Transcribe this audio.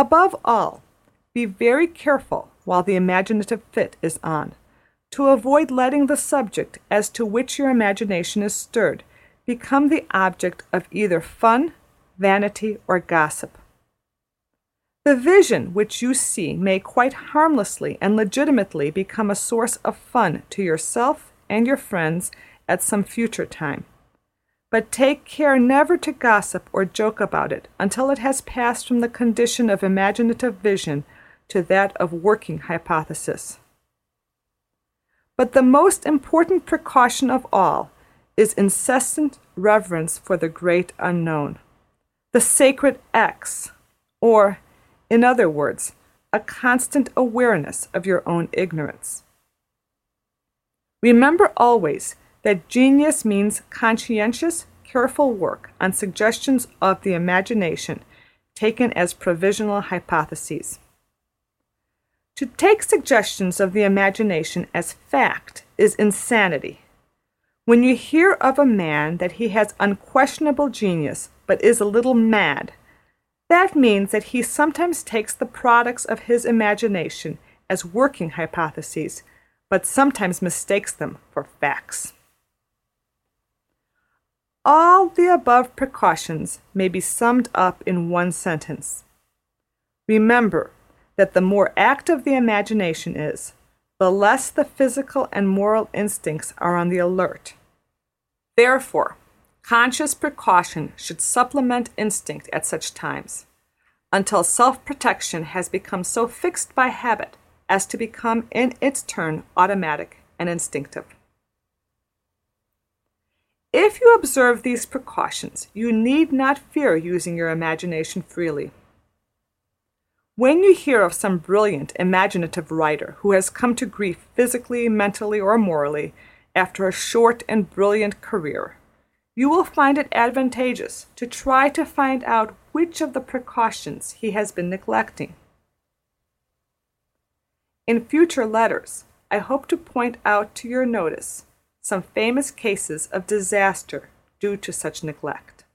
Above all, be very careful while the imaginative fit is on, to avoid letting the subject as to which your imagination is stirred become the object of either fun, vanity, or gossip. The vision which you see may quite harmlessly and legitimately become a source of fun to yourself and your friends at some future time. But take care never to gossip or joke about it until it has passed from the condition of imaginative vision to that of working hypothesis. But the most important precaution of all is incessant reverence for the great unknown, the sacred X, or in other words, a constant awareness of your own ignorance. Remember always that genius means conscientious, careful work on suggestions of the imagination taken as provisional hypotheses. To take suggestions of the imagination as fact is insanity. When you hear of a man that he has unquestionable genius but is a little mad, that means that he sometimes takes the products of his imagination as working hypotheses, but sometimes mistakes them for facts. All the above precautions may be summed up in one sentence. Remember that the more active the imagination is, the less the physical and moral instincts are on the alert. Therefore, Conscious precaution should supplement instinct at such times, until self protection has become so fixed by habit as to become in its turn automatic and instinctive. If you observe these precautions, you need not fear using your imagination freely. When you hear of some brilliant, imaginative writer who has come to grief physically, mentally, or morally after a short and brilliant career, you will find it advantageous to try to find out which of the precautions he has been neglecting. In future letters, I hope to point out to your notice some famous cases of disaster due to such neglect.